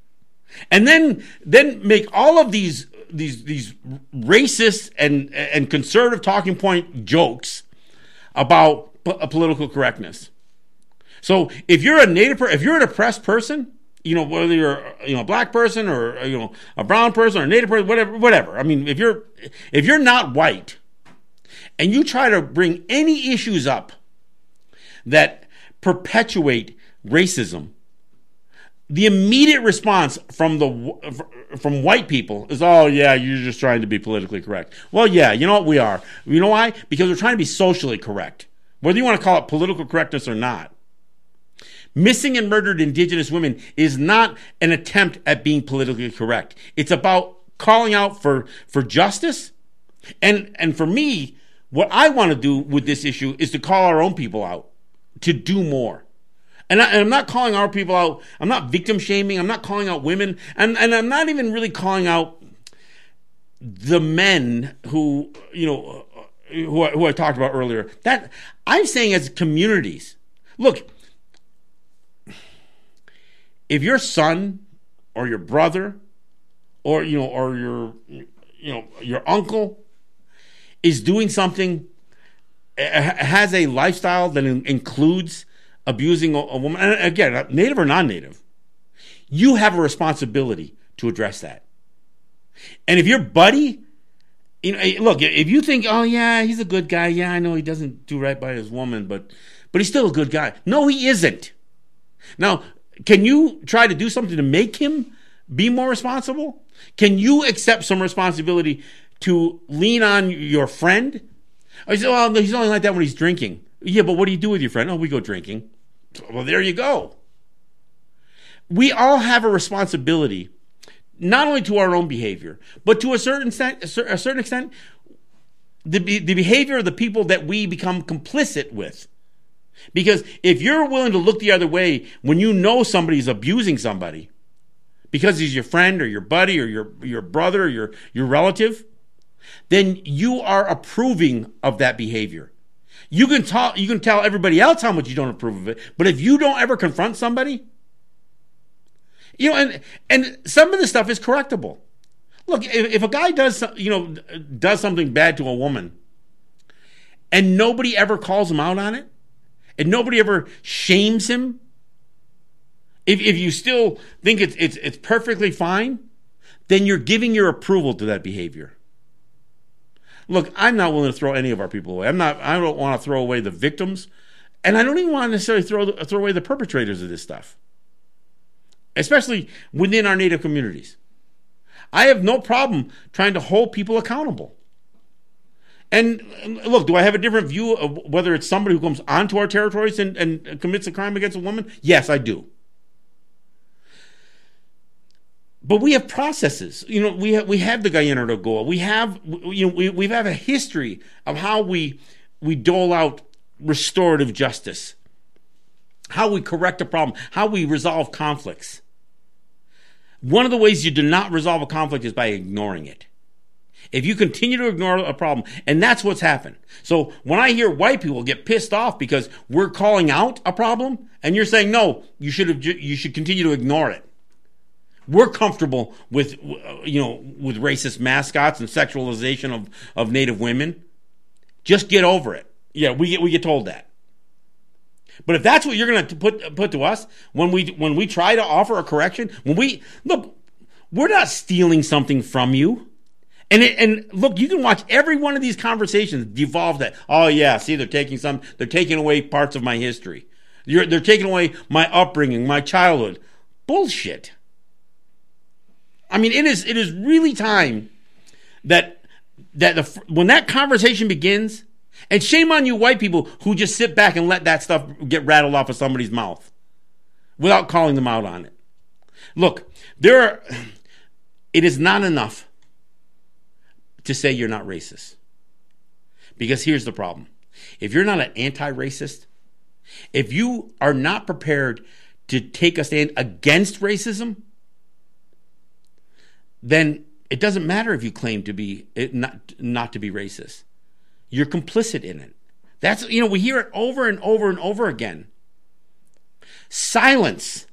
and then then make all of these these these racist and and conservative talking point jokes about political correctness. So if you're a native, if you're an oppressed person, you know, whether you're you know a black person or you know a brown person or a native person, whatever, whatever. I mean, if you're if you're not white and you try to bring any issues up that perpetuate racism, the immediate response from the from white people is, "Oh yeah, you're just trying to be politically correct." Well, yeah, you know what we are. You know why? Because we're trying to be socially correct, whether you want to call it political correctness or not. Missing and murdered indigenous women is not an attempt at being politically correct. It's about calling out for, for justice. And, and for me, what I want to do with this issue is to call our own people out to do more. And, I, am not calling our people out. I'm not victim shaming. I'm not calling out women. And, and I'm not even really calling out the men who, you know, who, who I talked about earlier. That I'm saying as communities, look, if your son or your brother or you know or your you know your uncle is doing something has a lifestyle that includes abusing a, woman and again native or non-native you have a responsibility to address that and if your buddy you know eh, look if you think oh yeah he's a good guy yeah i know he doesn't do right by his woman but but he's still a good guy no he isn't now can you try to do something to make him be more responsible? Can you accept some responsibility to lean on your friend? Oh, I say, well, he's only like that when he's drinking. Yeah, but what do you do with your friend? Oh, we go drinking. Well, there you go. We all have a responsibility, not only to our own behavior, but to a certain extent, a certain extent, the, the behavior of the people that we become complicit with. Because if you're willing to look the other way when you know somebody's abusing somebody, because he's your friend or your buddy or your, your brother or your, your relative, then you are approving of that behavior. You can talk, you can tell everybody else how much you don't approve of it, but if you don't ever confront somebody, you know, and and some of this stuff is correctable. Look, if, if a guy does, you know, does something bad to a woman, and nobody ever calls him out on it, and nobody ever shames him, if if you still think it's it's it's perfectly fine, then you're giving your approval to that behavior. Look, I'm not willing to throw any of our people away. I'm not. I don't want to throw away the victims, and I don't even want to necessarily throw throw away the perpetrators of this stuff, especially within our native communities. I have no problem trying to hold people accountable. And look, do I have a different view of whether it's somebody who comes onto our territories and, and commits a crime against a woman? Yes, I do. But we have processes. You know, we have, we have the Gayanashagowa. We have you know we we have a history of how we we dole out restorative justice, how we correct a problem, how we resolve conflicts. One of the ways you do not resolve a conflict is by ignoring it. If you continue to ignore a problem, and that's what's happened. So when I hear white people get pissed off because we're calling out a problem, and you're saying no, you should have, you should continue to ignore it. We're comfortable with, uh, you know, with racist mascots and sexualization of, of Native women. Just get over it. Yeah, we get we get told that. But if that's what you're going to put put to us when we when we try to offer a correction, when we look, we're not stealing something from you. And it, and look, you can watch every one of these conversations devolve that. Oh yeah, see, they're taking some, they're taking away parts of my history. You're, they're taking away my upbringing, my childhood. Bullshit. I mean, it is it is really time that that the, when that conversation begins, and shame on you, white people who just sit back and let that stuff get rattled off of somebody's mouth without calling them out on it. Look, there are, it is not enough to say you're not racist. Because here's the problem if you're not an anti racist, if you are not prepared to take a stand against racism, then it doesn't matter if you claim to be not not to be racist. You're complicit in it. That's, you know, we hear it over and over and over again. Silence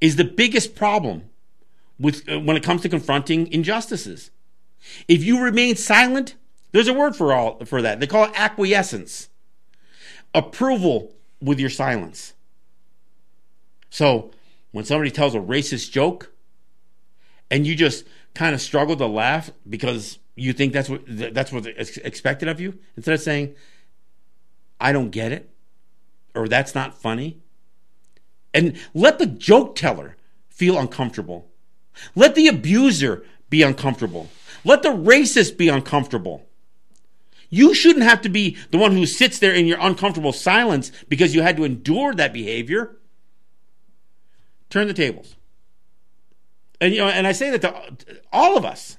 is the biggest problem with, uh, when it comes to confronting injustices. If you remain silent, there's a word for all for that. They call it acquiescence. Approval with your silence. So, when somebody tells a racist joke and you just kind of struggle to laugh because you think that's what that's what's expected of you? Instead of saying i don't get it or that's not funny and let the joke teller feel uncomfortable. Let the abuser be uncomfortable. Let the racist be uncomfortable. You shouldn't have to be the one who sits there in your uncomfortable silence because you had to endure that behavior. Turn the tables. And you know and i say that to all of us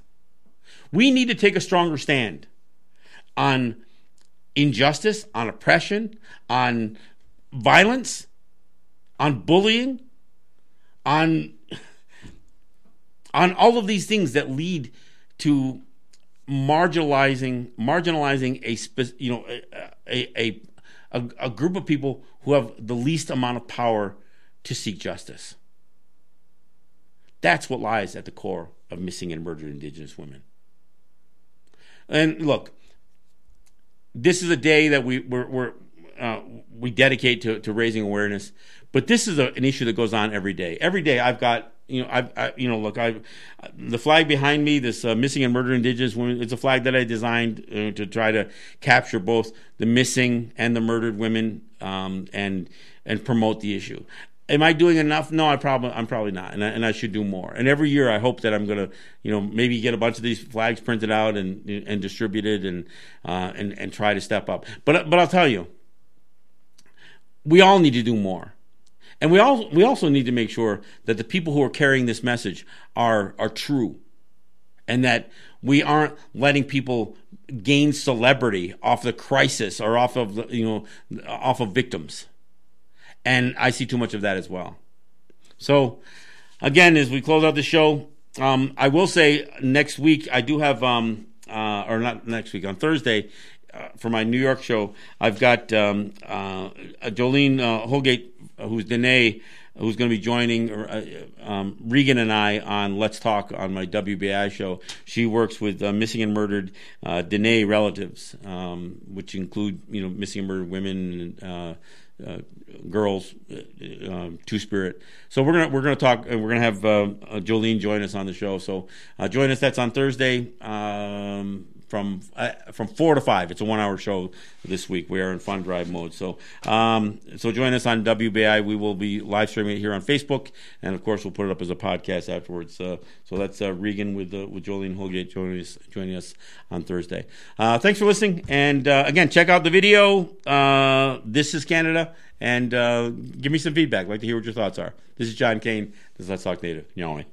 we need to take a stronger stand on injustice, on oppression, on violence, on bullying, on on all of these things that lead to marginalizing marginalizing a you know a, a a, a group of people who have the least amount of power to seek justice. That's what lies at the core of missing and murdered Indigenous women. And look, this is a day that we we're, we're uh, we dedicate to, to raising awareness. But this is a, an issue that goes on every day. Every day, I've got you know I've I, you know look I the flag behind me, this uh, missing and murdered indigenous women. It's a flag that I designed uh, to try to capture both the missing and the murdered women um, and and promote the issue. Am I doing enough? No, I probably I'm probably not, and I, and I should do more. And every year, I hope that I'm gonna, you know, maybe get a bunch of these flags printed out and and distributed, and uh, and and try to step up. But but I'll tell you, we all need to do more, and we all we also need to make sure that the people who are carrying this message are are true, and that we aren't letting people gain celebrity off the crisis or off of you know off of victims. And I see too much of that as well. So again, as we close out the show, um, I will say next week I do have um, uh, or not next week on Thursday uh, for my New York show. I've got um, uh, Jolene uh, Holgate, who's Diné who's going to be joining uh, um, Regan and I on Let's Talk on my WBAI show. She works with uh, missing and murdered uh, Diné relatives, um, which include you know missing and murdered women. Uh, uh, girls, uh, um, Two Spirit. So we're gonna we're gonna talk. we're gonna have uh, Jolene join us on the show. So uh, join us. That's on Thursday. Um, from uh, from four to five. It's a one hour show this week. We are in fun drive mode. So um, so join us on WBAI. We will be live streaming it here on Facebook, and of course we'll put it up as a podcast afterwards. Uh, so that's uh, Regan with uh, with Jolene Holgate joining us joining us on Thursday. Uh, thanks for listening, and uh, again check out the video. this is Canada, and give me some feedback. I'd like to hear what your thoughts are. This is John Kane. This is Let's Talk Native. Nyawen.